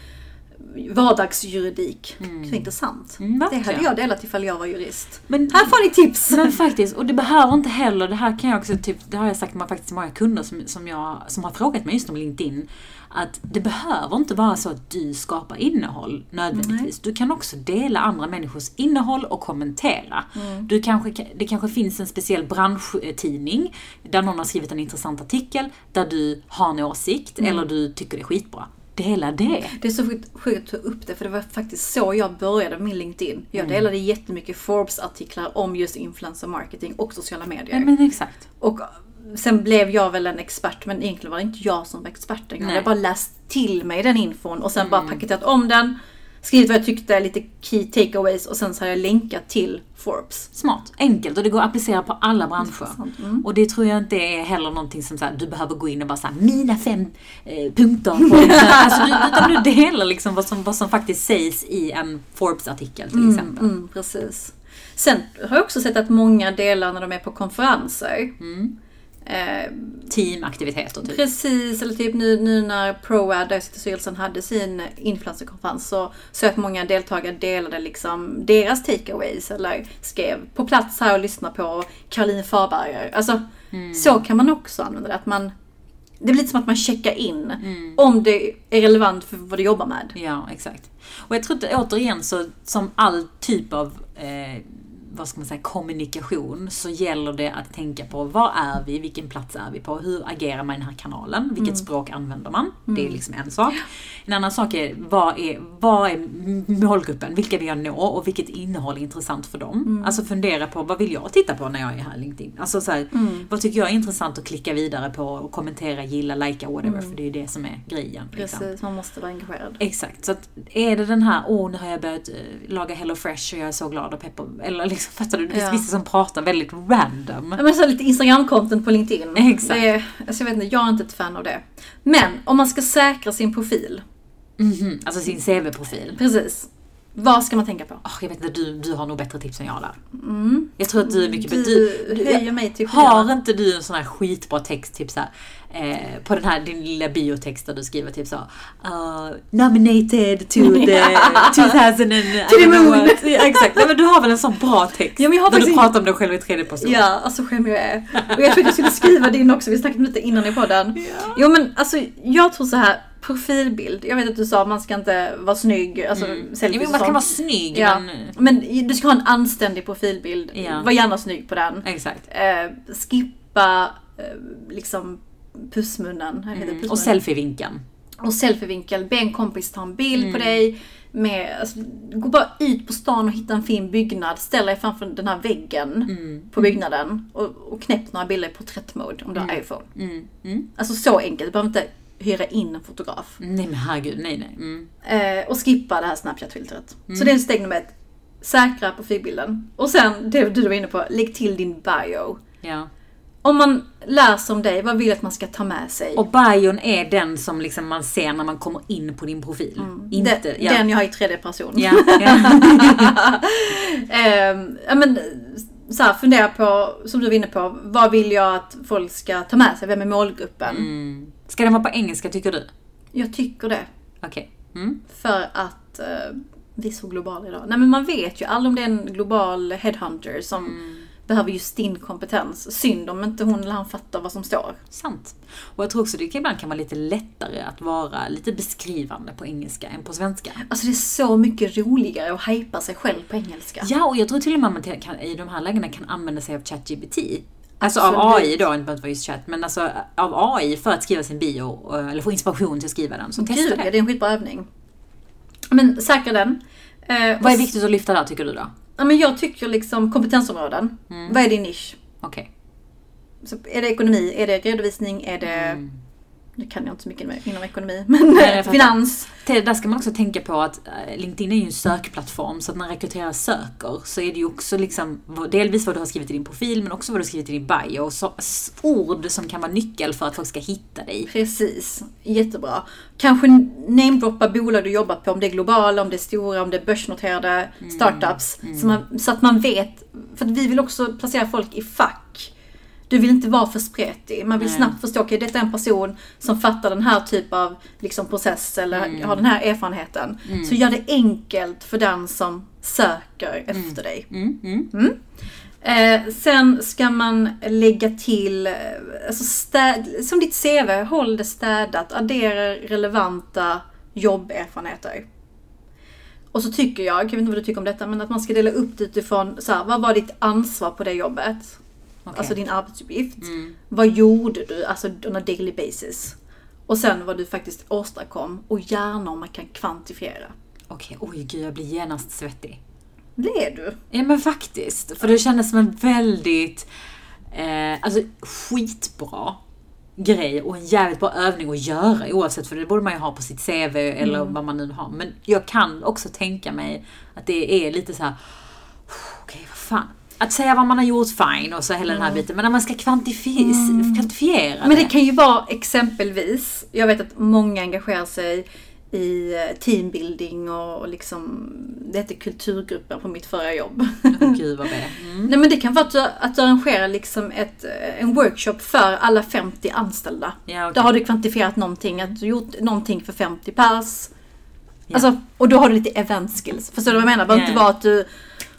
A: vardagsjuridik? Det är intressant.
B: Mm,
A: det hade jag delat ifall jag var jurist.
B: Men
A: Här får ni tips!
B: Men faktiskt, och det behöver inte heller, det här kan jag också, typ, det har jag sagt faktiskt många kunder som, som, jag, som har frågat mig just om LinkedIn. Att det behöver inte vara så att du skapar innehåll nödvändigtvis. Du kan också dela andra människors innehåll och kommentera. Du kanske, det kanske finns en speciell branschtidning där någon har skrivit en intressant artikel där du har en åsikt eller du tycker det är skitbra. Dela det.
A: Det är så sjukt, att ta upp det för det var faktiskt så jag började med min LinkedIn. Jag delade jättemycket Forbes-artiklar om just influencer marketing och sociala medier.
B: Ja, men exakt.
A: Och sen blev jag väl en expert men egentligen var det inte jag som var experten. Jag hade bara läst till mig den infon och sen bara paketerat om den. Skrivit vad jag tyckte, lite key takeaways och sen så har jag länkat till Forbes.
B: Smart, enkelt och det går att applicera på alla branscher.
A: Mm.
B: Och det tror jag inte är heller någonting som så här, du behöver gå in och bara säga mina fem eh, punkter. På det här." alltså, du, utan du delar liksom vad som, vad som faktiskt sägs i en Forbes-artikel till exempel.
A: Mm, precis. Sen har jag också sett att många delar när de är på konferenser.
B: Mm.
A: Eh,
B: Teamaktiviteter typ.
A: Precis, eller typ nu, nu när ProAd, där jag styrelsen, hade sin influencerkonferens så att många deltagare delade liksom deras takeaways eller skrev på plats här och lyssna på Caroline Farberger. Alltså, så kan man också använda det. Att man, det blir lite som att man checkar in om det är relevant för vad du jobbar med.
B: Ja, exakt. Och jag tror att återigen så som all typ av eh, vad ska man säga, kommunikation så gäller det att tänka på var är vi, vilken plats är vi på, hur agerar man i den här kanalen, vilket språk använder man? Det är liksom en sak. En annan sak är vad är, vad är målgruppen, vilka vill jag nå och vilket innehåll är intressant för dem? Alltså fundera på vad vill jag titta på när jag är här i LinkedIn? Alltså så här, vad tycker jag är intressant att klicka vidare på och kommentera, gilla, likea, whatever, för det är ju det som är grejen. Liksom.
A: Precis, man måste vara engagerad.
B: Exakt, så att är det den här, åh nu har jag börjat eh, laga Hello Fresh och jag är så glad och peppar, eller liksom fattar du? Det finns
A: Ja.
B: vissa som pratar väldigt random.
A: Ja, men så lite Instagram-content på LinkedIn.
B: Exakt.
A: Det är, alltså jag vet inte, jag är inte ett fan av det. Men om man ska säkra sin profil,
B: Mhm, Alltså sin CV-profil.
A: precis. Vad ska man tänka på?
B: Åh, jag vet inte, du, du har nog bättre tips än jag där. Jag tror att du är mycket
A: Du
B: bättre. Du,
A: höjer mig till
B: har inte du en sån här skitbra text, typ såhär, eh, på den här din lilla biotext där du skriver typ så uh, nominated to the 2000 and
A: To the moon.
B: Ja, exakt, Nej, men du har väl en sån bra text?
A: Ja, men jag har
B: där du pratar om dig själv i tredje person.
A: Ja, alltså skämmig jag är. Och jag trodde jag skulle skriva din också, vi snackade lite innan i podden. Jo men alltså jag tror så här profilbild. Jag vet att du sa att man ska inte vara snygg, alltså
B: Mm. Ja,
A: selfies
B: men
A: och
B: man kan vara snygg
A: Ja.
B: men...
A: Men du ska ha en anständig profilbild.
B: Ja.
A: Var gärna snygg på den.
B: Exakt.
A: Eh, skippa eh, liksom pussmunnen.
B: Mm. Och selfievinkeln.
A: Och selfievinkel, be en kompis ta en bild
B: Mm.
A: på dig. Med, alltså, gå bara ut på stan och hitta en fin byggnad. Ställ dig framför den här väggen
B: Mm.
A: på byggnaden. Och, och knäpp några bilder i porträttmode om du har iPhone.
B: Mm. Mm.
A: Alltså så enkelt. Du behöver inte hyra in en fotograf.
B: Nej men herregud, nej nej. Mm.
A: Eh, och skippa det här Snapchat-filtret. Så det är steg nummer ett. Säkra profilbilden. Och sen, det du var inne på, lägg till din bio.
B: Ja.
A: Om man läser om dig, vad vill du att man ska ta med sig?
B: Och bion är den som liksom man ser när man kommer in på din profil. Inte,
A: den,
B: ja.
A: den jag har i tredje person.
B: Ja, ja.
A: Ja, men, så här, fundera på, som du var inne på, vad vill jag att folk ska ta med sig? Vem är målgruppen?
B: Mm. Ska den vara på engelska tycker du?
A: Jag tycker det.
B: Okej. Mm.
A: För att eh, vi är så globala idag. Nej men man vet ju aldrig om det är en global headhunter som
B: Mm.
A: Behöver just din kompetens. Synd om inte hon eller han fattar vad som står.
B: Sant. Och jag tror också det kan ibland kan vara lite lättare att vara lite beskrivande på engelska än på svenska.
A: Alltså det är så mycket roligare att hypa sig själv på engelska.
B: Ja, och jag tror till och med att man kan, i de här lägena kan använda sig av ChatGPT. Alltså av. AI då, inte behöver vara just chat, men alltså av AI för att skriva sin bio, eh, eller få inspiration till att skriva den. Så testa
A: Gud, ja,
B: det.
A: det är en skitbra övning. Men säkra den. Eh,
B: Vad är viktigt att lyfta där tycker du då?
A: Ja, men jag tycker liksom kompetensområden.
B: Mm.
A: Vad är din nisch?
B: Okej.
A: Så är det ekonomi? Är det redovisning? Är det...
B: Mm.
A: Nu kan jag inte så mycket inom ekonomi. Men
B: Nej,
A: finans.
B: Där ska man också tänka på att eh, LinkedIn är ju en sökplattform, så att när rekryterare söker så är det ju också liksom delvis vad du har skrivit i din profil, men också vad du har skrivit i din bio. Och så, ord som kan vara nyckel för att folk ska hitta dig.
A: Precis, jättebra. Kanske namedroppa bolag du jobbar på, om det är globala, om det är stora, om det är börsnoterade
B: Mm.
A: startups. Så, man, så att man vet, för att vi vill också placera folk i fack. Du vill inte vara för spretig. Man vill
B: Nej.
A: snabbt förstå, okej detta är en person som fattar den här typ av liksom, process eller
B: Mm.
A: har den här erfarenheten. Så gör det enkelt för den som söker efter dig.
B: Mm, mm.
A: Eh, sen ska man lägga till, eh, alltså städ, som ditt CV, håll det städat, addera relevanta jobberfarenheter. Och så tycker jag, jag vet inte vad du tycker om detta, men att man ska dela upp det utifrån så här, vad var ditt ansvar på det jobbet?
B: Okej.
A: Alltså din arbetsuppgift.
B: Mm.
A: Vad gjorde du, alltså on a daily basis? Och sen vad du faktiskt åstadkom och gärna om man kan kvantifiera.
B: Okej, oj gud jag blir genast svettig.
A: Är du.
B: Ja men faktiskt, för det kändes som en väldigt, eh, alltså skitbra grej och en jävligt bra övning att göra oavsett för det borde man ju ha på sitt CV eller vad man nu har. Men jag kan också tänka mig att det är lite så här. okej vad fan. Att säga vad man har gjort, fine, och så hela den här biten. Men när man ska kvantifi- kvantifiera
A: Men det kan ju vara exempelvis, jag vet att många engagerar sig i eh, teambuilding och, liksom, det heter kulturgrupper på mitt förra jobb.
B: Gud vad det. Mm.
A: Nej men det kan vara att du, att du arrangerar liksom ett, eh, en workshop för alla 50 anställda.
B: Ja, okej.
A: Då har du kvantifierat någonting, att du gjort någonting för 50 pers.
B: Ja.
A: Alltså, och då har du lite event skills. Förstår du vad jag menar? Det behöver
B: Ja,
A: inte vara att du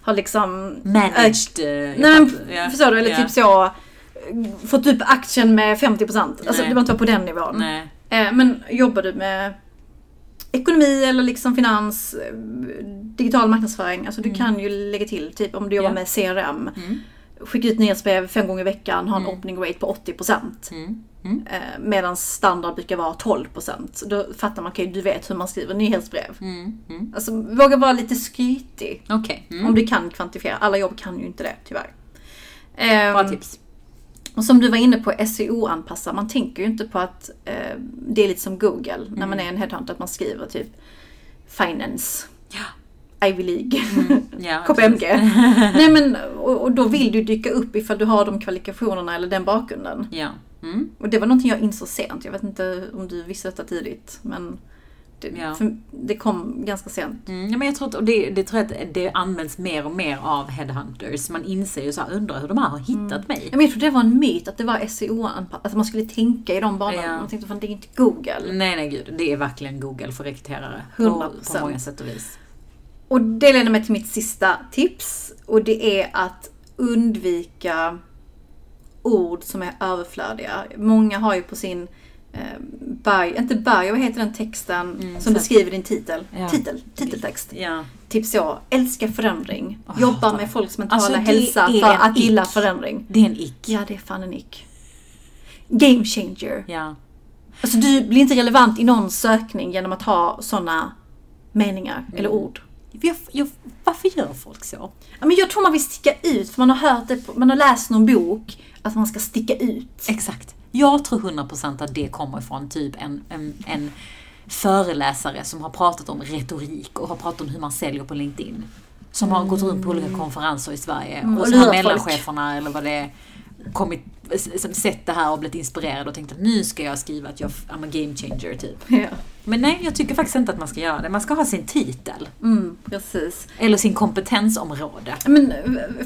A: har liksom
B: Managed. eh,
A: Nej men.
B: Ja.
A: förstår du? Eller
B: Ja.
A: typ så, fått upp aktien med 50%. Alltså det
B: Nej.
A: behöver inte vara på den nivån.
B: Nej.
A: Eh, Men jobbar du med ekonomi eller liksom finans, eh, digital marknadsföring, alltså du kan ju lägga till, typ om du jobbar
B: Mm. Ja.
A: med CRM,
B: Mm.
A: Skicka ut nyhetsbrev fem gånger i veckan, ha en
B: Mm.
A: opening rate på 80%.
B: Mm. Mm.
A: Eh, Medan standard brukar vara 12%. Då fattar man, okej du vet hur man skriver nyhetsbrev.
B: Mm. Mm.
A: Alltså våga vara lite skrytig.
B: Okej. Mm.
A: Om du kan kvantifiera. Alla jobb kan ju inte det, tyvärr. Ehm,
B: Bra tips.
A: Och som du var inne på, SEO-anpassa. Man tänker ju inte på att eh, det är lite som Google när
B: Mm.
A: man är en headhunter, att man skriver typ Finance,
B: Ja.
A: Ivy League,
B: Ja,
A: KPMG. Nej men, och, och då vill du dyka upp ifall du har de kvalifikationerna eller den bakgrunden.
B: Ja. Mm.
A: Och det var någonting jag insåg sent. Jag vet inte om du visste detta tidigt. Men det,
B: Ja.
A: det kom ganska sent.
B: Mm, ja, men jag tror att, och det, det tror jag att det används mer och mer av headhunters. Man inser ju så här, undrar hur de här har hittat mig.
A: Ja, men jag tror det var en myt att det var SEO-anpassat. Att man skulle tänka i de banorna.
B: Ja.
A: Man tänkte fan det är inte Google.
B: Nej, nej gud. Det är verkligen Google för rekryterare. På,
A: 100%.
B: på många sätt och vis.
A: Och det leder mig till mitt sista tips. Och det är att undvika ord som är överflödiga. Många har ju på sin eh, bio, inte bio, vad heter den texten
B: Mm,
A: som beskriver din titel?
B: Ja.
A: Titel, titeltext.
B: Ja.
A: Typ så, älska förändring.
B: Åh,
A: Jobba med folks mentala
B: Alltså,
A: hälsa för att gilla förändring.
B: Det är en ick.
A: Ja, det är fan en ick. Game changer.
B: Ja.
A: Alltså du blir inte relevant i någon sökning genom att ha sådana meningar eller
B: Mm.
A: ord.
B: Jag, jag, varför gör folk så?
A: Ja, men jag tror man vill sticka ut, för man har hört det, man har läst någon bok att man ska sticka ut.
B: Exakt. Jag tror 100% att det kommer ifrån typ en, en, en föreläsare som har pratat om retorik och har pratat om hur man säljer på LinkedIn. Som har gått runt på olika konferenser i Sverige.
A: Mm, och
B: och så har mellancheferna eller vad det är kommit, sett det här och blivit inspirerade och tänkt att nu ska jag skriva att jag I'm a game changer typ.
A: Ja.
B: Men nej, jag tycker faktiskt inte att man ska göra det. Man ska ha sin titel.
A: Mm, precis.
B: Eller sin kompetensområde.
A: Men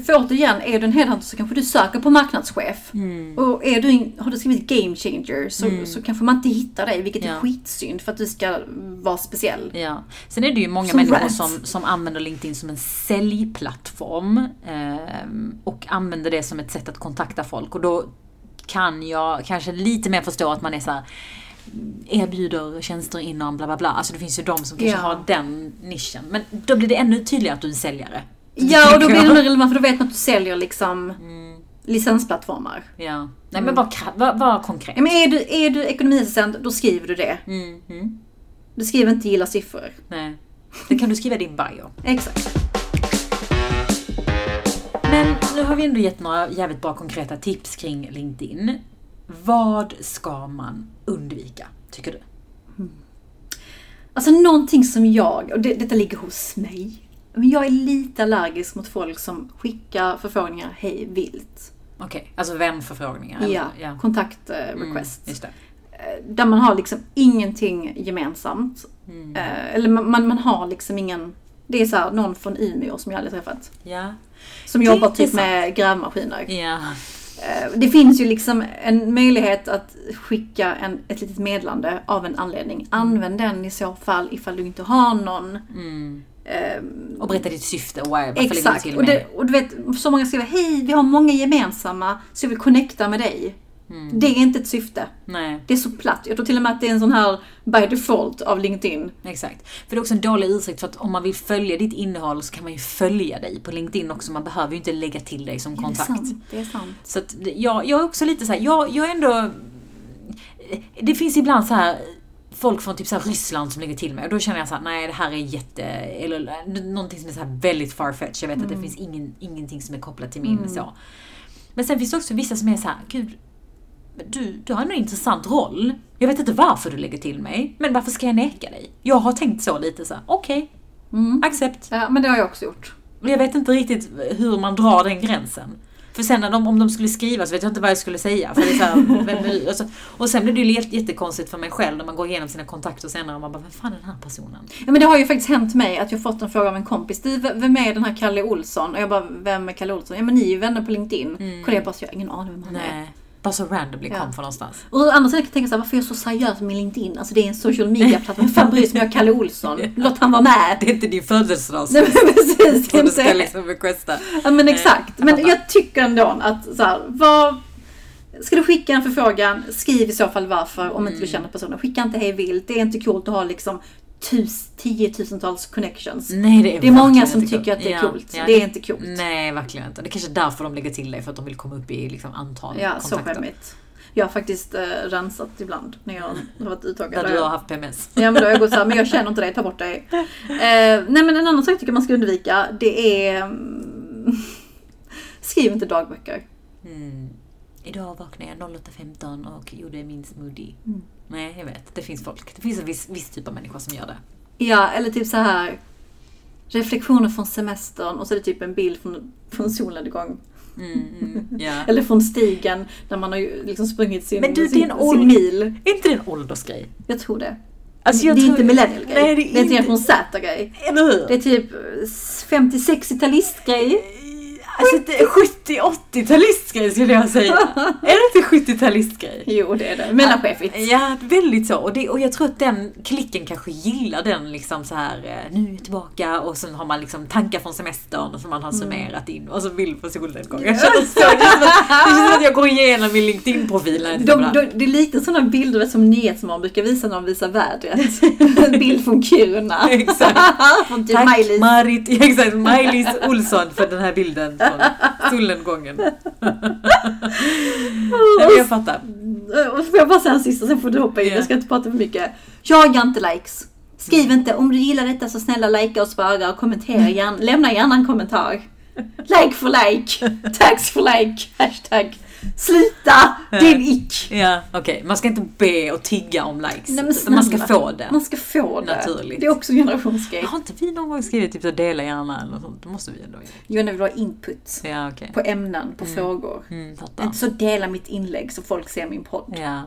A: för återigen, är du en headhunter så kanske du söker på marknadschef.
B: Mm.
A: Och är du, har du skrivit game changer så, så kanske man inte hittar dig, vilket är
B: Ja.
A: skitsynd för att du ska vara speciell.
B: Ja. Sen är det ju många
A: Som
B: människor
A: rant.
B: som, som använder LinkedIn som en säljplattform. ehm, och använder det som ett sätt att kontakta folk. Och då kan jag kanske lite mer förstå att man är så här erbjuder tjänster inom bla bla bla. Alltså det finns ju de som kanske
A: Ja.
B: har den nischen. Men då blir det ännu tydligare att du är säljare.
A: Ja, och då blir det nog relevant för då vet man att du säljer liksom
B: Mm.
A: licensplattformar.
B: Ja. Nej men var, var, var konkret.
A: Ja, men är du, är du ekonomiassistent, då skriver du det.
B: Mm, mm,
A: Du skriver inte gilla siffror.
B: nej. Det kan du skriva i din bio.
A: Exakt.
B: Men nu har vi ändå gett några jävligt bra konkreta tips kring LinkedIn. Vad ska man undvika, tycker du?
A: Alltså någonting som jag, och det, detta ligger hos mig. Men jag är lite allergisk mot folk som skickar förfrågningar hej vilt.
B: Okej, alltså vänförfrågningar?
A: Ja,
B: ja.
A: kontakt eh,
B: Mm.
A: Eh, Där man har liksom ingenting gemensamt.
B: Mm.
A: Eh, Eller man, man, man har liksom ingen... Det är så här, någon från Umeå som jag aldrig träffat.
B: Ja.
A: Som
B: Det
A: jobbar typ med grävmaskiner.
B: Ja.
A: Eh, Det finns ju liksom en möjlighet att skicka en, ett litet meddelande av en anledning. Använd den i så fall ifall du inte har någon.
B: Mm.
A: Eh,
B: Och berätta ditt syfte och varför lägger du
A: Exakt.
B: till
A: Och, det, och du vet, så många skriver hej, vi har många gemensamma så jag vill connecta med dig.
B: Mm.
A: Det är inte ett syfte.
B: Nej,
A: Det är så platt. Jag tror till och med att det är en sån här by default av LinkedIn.
B: exakt. För det är också en dålig ursäkt för att om man vill följa ditt innehåll så kan man ju följa dig på LinkedIn också. Man behöver ju inte lägga till dig som
A: Det är
B: kontakt.
A: sant. Det är sant.
B: Så att jag, jag är också lite så här, jag, jag är ändå... Det finns ibland så här folk från typ så Ryssland som lägger till mig och då känner jag så här, nej det här är jätte... Eller någonting som är så här väldigt farfetched. Jag vet att det finns ingen, ingenting som är kopplat till min så. Men sen finns det också vissa som är så här, gud, du, du har en intressant roll. Jag vet inte varför du lägger till mig, men varför ska jag neka dig? Jag har tänkt så lite så okej,
A: Mm.
B: accept.
A: Ja, men det har jag också gjort.
B: Jag vet inte riktigt hur man drar den gränsen. För sen när de, om de skulle skriva så vet jag inte vad jag skulle säga. För det är så här, vem är du? Och sen blir det ju jätte- jättekonstigt för mig själv när man går igenom sina kontakter senare och man bara, vem fan är den här personen?
A: Ja, men det har ju faktiskt hänt mig att jag fått en fråga av en kompis. Du, vem är den här Kalle Olsson? Och jag bara, vem är Kalle Olsson? Ja men ni är ju vänner på LinkedIn.
B: Mm.
A: Jag bara, så jag har ingen aning vem han är.
B: Bara så randomly
A: Ja.
B: kom från någonstans.
A: Och å andra sidan kan jag tänka såhär, varför är jag så seriös med min LinkedIn? Alltså det är en social media-plattform. Vem fan bryr sig om jag Kalle Olsson? Låt han vara med.
B: Det är inte din födelsedag
A: Nej men precis.
B: som du
A: inte-
B: ska liksom requesta.
A: Ja men exakt.
B: jag
A: Men jag tycker ändå att så här, vad... Ska du skicka en förfrågan, skriv i så fall varför om
B: Mm.
A: inte du känner personen. Skicka inte hej vilt. Det är inte coolt att ha liksom tus, tiotusentals connections.
B: Nej, det är,
A: Det är många som tycker att det är
B: Ja,
A: coolt.
B: ja.
A: Det är inte coolt.
B: Nej, verkligen inte. Det är kanske är därför de lägger till dig, för att de vill komma upp i liksom, antal
A: Ja, så
B: kontakter.
A: skämmigt. Jag har faktiskt eh, rensat ibland när jag har varit uttagad.
B: Där du har haft PMS.
A: Ja men då har jag gått såhär, men jag känner inte dig, ta bort dig. Eh, nej men en annan sak jag tycker man ska undvika, det är... mm, skriv inte dagböcker.
B: Mm. Idag vaknade jag 08.15 och gjorde min smoothie.
A: Mm.
B: Nej, jag vet. Det finns folk. Det finns en viss, viss typ av människor som gör det.
A: Ja, eller typ så här reflektioner från semestern och så är det typ en bild från, från solnedgång.
B: Mm, mm, ja.
A: Eller från stigen där man har liksom sprungit sin,
B: Men du, det är
A: sin,
B: en
A: sin mil.
B: Är inte det en åldersgrej?
A: Jag tror det.
B: Alltså, jag
A: det är
B: tror-
A: inte millennial grej.
B: Nej, det är
A: det är en
B: inte-
A: generation Z-grej.
B: Eller hur?
A: Det är typ 50-60-talistgrej.
B: Alltså, det är 70-80-talistgrej skulle jag säga. är det inte 70-talistgrej?
A: Jo, det är det. Mellanchefigt.
B: Ja, väldigt så. Och, det, och jag tror att den klicken kanske gillar den liksom så här eh, nu är jag tillbaka och sen har man liksom tankar från semestern som man har summerat in och så bild på solnedgång. Jag känner så, det känns som att, det känns som att jag går igenom min LinkedIn-profil
A: De, de, det är lite sådana bilder som Nyhetsmorgon brukar visa när de visar vädret. En bild från Kiruna.
B: Exakt.
A: från typ
B: Tack
A: Miley.
B: Marit, exakt, Maj-Lis Olsson för den här bilden från solnedgången. Nej, men jag fattar.
A: Och får jag bara säga en sista, sen får du hoppa in.
B: Ja.
A: Jag ska inte prata för mycket. Jaga inte likes. Skriv inte, om du gillar detta så snälla likea och spara och kommentera gärna. Lämna gärna en kommentar. Like for like. Tags for like. Hashtag. Sluta! Det är en ick.
B: Ja, okej. Man ska inte be och tigga om likes.
A: Nej, men
B: man ska få det.
A: Man ska få det.
B: Naturligt.
A: Det är också en generationsgrej.
B: Har inte vi någon gång skrivit typ så dela gärna eller något sånt? Det måste vi ändå göra.
A: Jo, när vi vill ha input
B: Ja, okej.
A: på ämnen, på frågor.
B: Mm, fattar.
A: Så dela mitt inlägg så folk ser min podd.
B: Ja.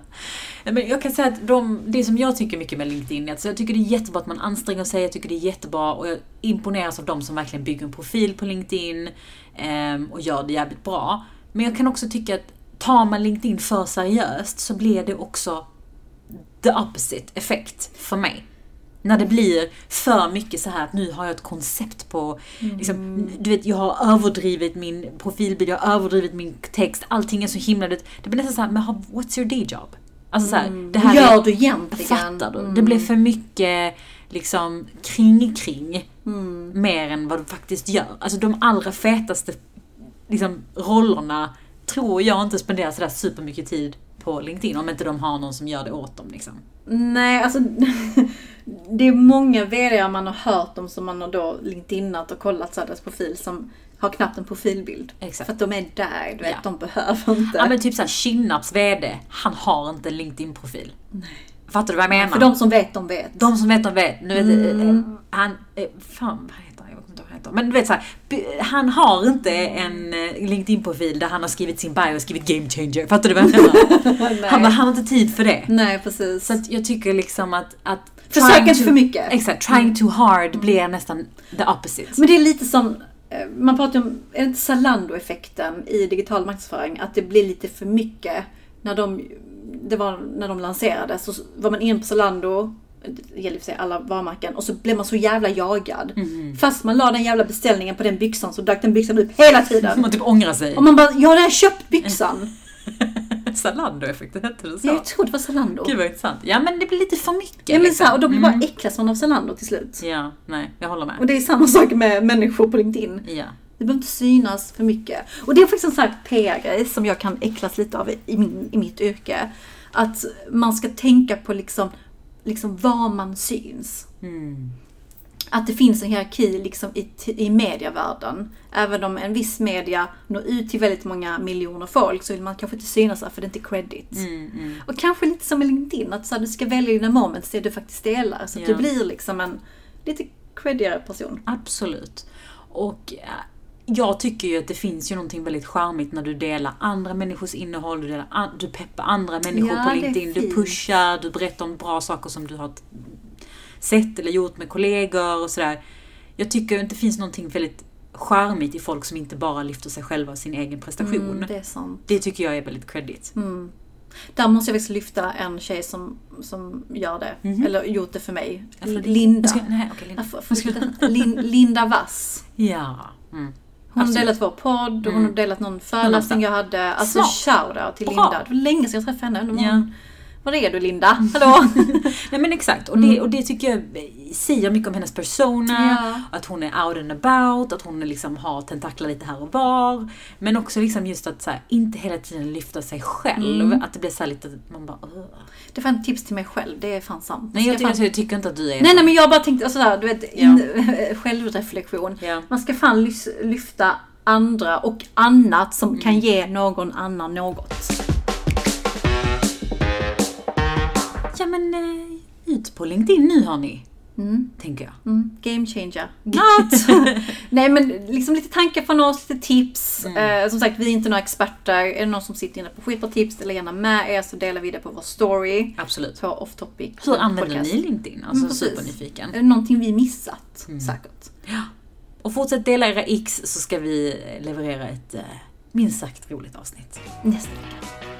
B: Men jag kan säga att de, det som jag tycker mycket med LinkedIn är att så jag tycker det är jättebra att man anstränger sig, jag tycker det är jättebra och jag imponeras av de som verkligen bygger en profil på LinkedIn ehm, och gör det jävligt bra. Men jag kan också tycka att tar man LinkedIn för seriöst så blir det också the opposite effekt för mig. När det blir för mycket så här att nu har jag ett koncept på, liksom, du vet jag har överdrivit min profilbild, jag har överdrivit min text, allting är så himla, det, blir nästan så här, men what's your day job? Alltså så här, det här
A: Vad
B: är-
A: gör du egentligen?
B: Fattar du?
A: Mm.
B: Det blir för mycket liksom kring-kring.
A: Mm.
B: Mer än vad du faktiskt gör. Alltså de allra fetaste liksom, rollerna tror jag inte spenderar sådär supermycket tid på LinkedIn om inte de har någon som gör det åt dem. Liksom.
A: Nej, alltså det är många VD man har hört om som man har då LinkedInat och kollat så deras profil som har knappt en profilbild.
B: Exakt.
A: För att de är där, du vet,
B: Ja.
A: de behöver inte.
B: Ja men typ såhär, Kinnaps VD, han har inte en LinkedIn-profil. Fattar du vad jag menar?
A: För de som vet, de vet.
B: De som vet, de vet. Nu vet
A: Mm.
B: han, eh, fan heter. Men du vet så här, b- han har inte en eh, LinkedIn-profil där han har skrivit sin bio och skrivit game changer. Fattar du vad jag menar? Han, han har inte tid för det.
A: Nej, precis.
B: Så jag tycker liksom att... att
A: Försök inte för mycket. Mm.
B: Exakt, trying too hard blir nästan the opposite.
A: Men det är lite som, eh, man pratar om, är det inte Zalando-effekten i digital marknadsföring? Att det blir lite för mycket. När de, det var när de lanserades så var man in på Zalando, det gäller för sig alla varumärken, och så blev man så jävla jagad.
B: Mhm.
A: Fast man la den jävla beställningen på den byxan så dök den byxan upp hela tiden.
B: Man typ ångrar sig.
A: Och man bara, jag har köpt byxan.
B: Zalando-effekten, hette det så?
A: Ja, jag tror det var Zalando.
B: Gud vad intressant. Ja men det blir lite för mycket.
A: Ja, men
B: liksom.
A: så här, och då blir bara äcklas man av Zalando till slut.
B: Ja, nej, jag håller med.
A: Och det är samma sak med människor på LinkedIn.
B: Ja.
A: Det behöver inte synas för mycket. Och det är faktiskt en sån här PR-grej som jag kan äcklas lite av i, min, i mitt yrke. Att man ska tänka på liksom, liksom var man syns.
B: Mm.
A: Att det finns en hierarki liksom i, i medievärlden. Även om en viss media når ut till väldigt många miljoner folk så vill man kanske inte synas där för det är inte credit.
B: Mm, mm.
A: Och kanske lite som med LinkedIn, att så här, du ska välja dina moments, det du faktiskt delar. Så att
B: Ja.
A: du blir liksom en lite creddigare person.
B: Absolut. Och eh, jag tycker ju att det finns ju någonting väldigt charmigt när du delar andra människors innehåll, du, delar du peppar andra människor
A: Ja,
B: på LinkedIn, du pushar, du berättar om bra saker som du har sett eller gjort med kollegor och sådär. Jag tycker att det finns någonting väldigt charmigt i folk som inte bara lyfter sig själva och sin egen prestation.
A: Mm, det.
B: Det tycker jag är väldigt credit.
A: Mm. Där måste jag faktiskt lyfta en tjej som, som gör det.
B: Mhm.
A: Eller gjort det för mig. Linda.
B: Ska, nej, Linda.
A: Linda Vass.
B: Ja. Mm.
A: Hon
B: Absolut.
A: har delat vår podd och hon har delat någon föreläsning jag hade. Alltså
B: Smart.
A: shoutout till
B: Bra.
A: Linda. Det var länge sedan jag träffade henne.
B: Ja.
A: Var är du Linda? Hallå?
B: Nej men exakt, och det, och det tycker jag säger mycket om hennes persona,
A: Ja.
B: att hon är out and about, att hon liksom har tentaklar lite här och var. Men också liksom just att så här, inte hela tiden lyfta sig själv,
A: Mm.
B: att det blir så här lite, man bara "Ugh."
A: Det var en tips till mig själv. Det är fan sant.
B: Nej jag tycker,
A: fan-
B: jag tycker inte att du är
A: Nej,
B: så.
A: nej men jag bara tänkte sådär, du vet, in, självreflektion. Man ska fan lyfta andra och annat som
B: Mm.
A: kan ge någon annan något.
B: Ja men eh, ut på LinkedIn nu hörni,
A: Mm.
B: tänker jag.
A: Mm, game changer. Nej men liksom lite tankar från oss, lite tips.
B: Mm.
A: Eh, som sagt, vi är inte några experter. Är det någon som sitter inne på skitbra tips, dela gärna med er så delar vi det på vår story.
B: Absolut.
A: På off topic.
B: Hur använder
A: podcast.
B: ni LinkedIn? Alltså
A: Mm,
B: supernyfiken.
A: Är det någonting vi missat?
B: Mm.
A: Säkert.
B: Och fortsätt dela era x så ska vi leverera ett eh, minst sagt roligt avsnitt.
A: Nästa vecka.